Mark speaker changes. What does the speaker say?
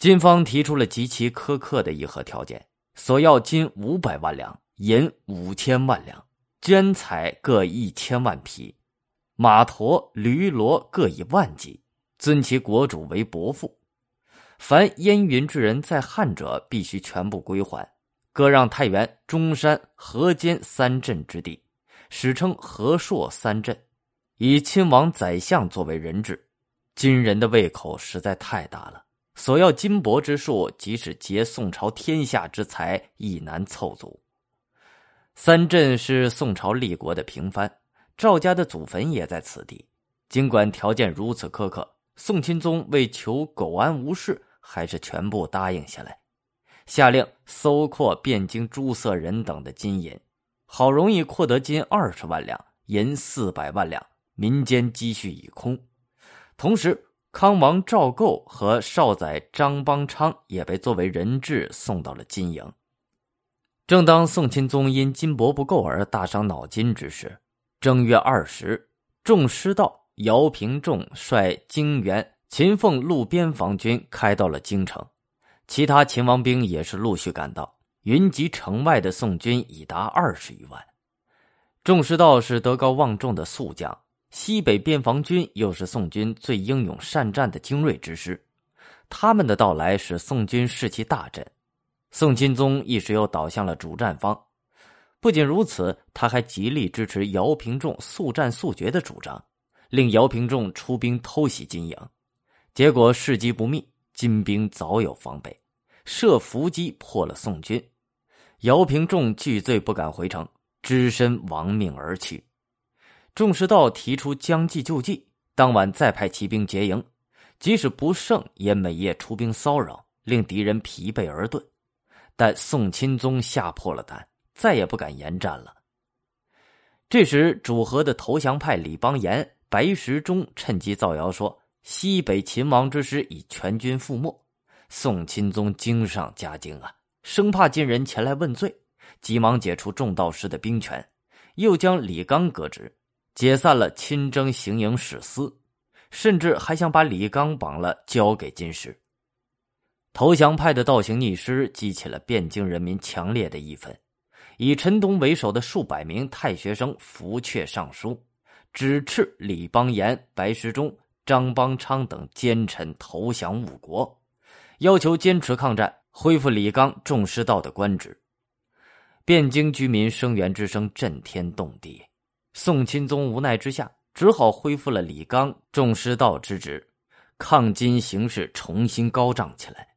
Speaker 1: 金方提出了极其苛刻的议和条件，索要金五百万两，银五千万两，绢彩各一千万匹，马驼、驴骡各以万计，尊其国主为伯父。凡燕云之人在汉者，必须全部归还。割让太原、中山、河间三镇之地，史称河朔三镇，以亲王、宰相作为人质。金人的胃口实在太大了。索要金帛之数，即使劫宋朝天下之财，亦难凑足。三镇是宋朝立国的平藩，赵家的祖坟也在此地。尽管条件如此苛刻，宋钦宗为求苟安无事，还是全部答应下来，下令搜括汴京诸色人等的金银，好容易获得金二十万两，银四百万两，民间积蓄已空，同时。康王赵构和少宰张邦昌也被作为人质送到了金营。正当宋钦宗因金帛不够而大伤脑筋之时，正月二十，众师道姚平仲率京原秦凤路边防军开到了京城，其他秦王兵也是陆续赶到，云集城外的宋军已达二十余万。众师道是德高望重的宿将。西北边防军又是宋军最英勇善战的精锐之师，他们的到来使宋军士气大振，宋钦宗一时又倒向了主战方。不仅如此，他还极力支持姚平仲速战速决的主张，令姚平仲出兵偷袭金营。结果事机不密，金兵早有防备，设伏击破了宋军。姚平仲惧罪不敢回城，只身亡命而去。众师道提出将计就计，当晚再派骑兵结营，即使不胜，也每夜出兵骚扰，令敌人疲惫而遁。但宋钦宗吓破了胆，再也不敢延战了。这时，主和的投降派李邦彦、白石中趁机造谣说，西北秦王之师已全军覆没。宋钦宗惊上加惊啊，生怕金人前来问罪，急忙解除众道师的兵权，又将李纲革职。解散了亲征行营使司，甚至还想把李刚绑了交给金师。投降派的倒行逆施激起了汴京人民强烈的义愤，以陈东为首的数百名太学生伏阙上书，指斥李邦彦、白石中、张邦昌等奸臣投降误国，要求坚持抗战，恢复李刚重师道的官职。汴京居民声援之声震天动地。宋钦宗无奈之下，只好恢复了李纲重师道之职，抗金形势重新高涨起来。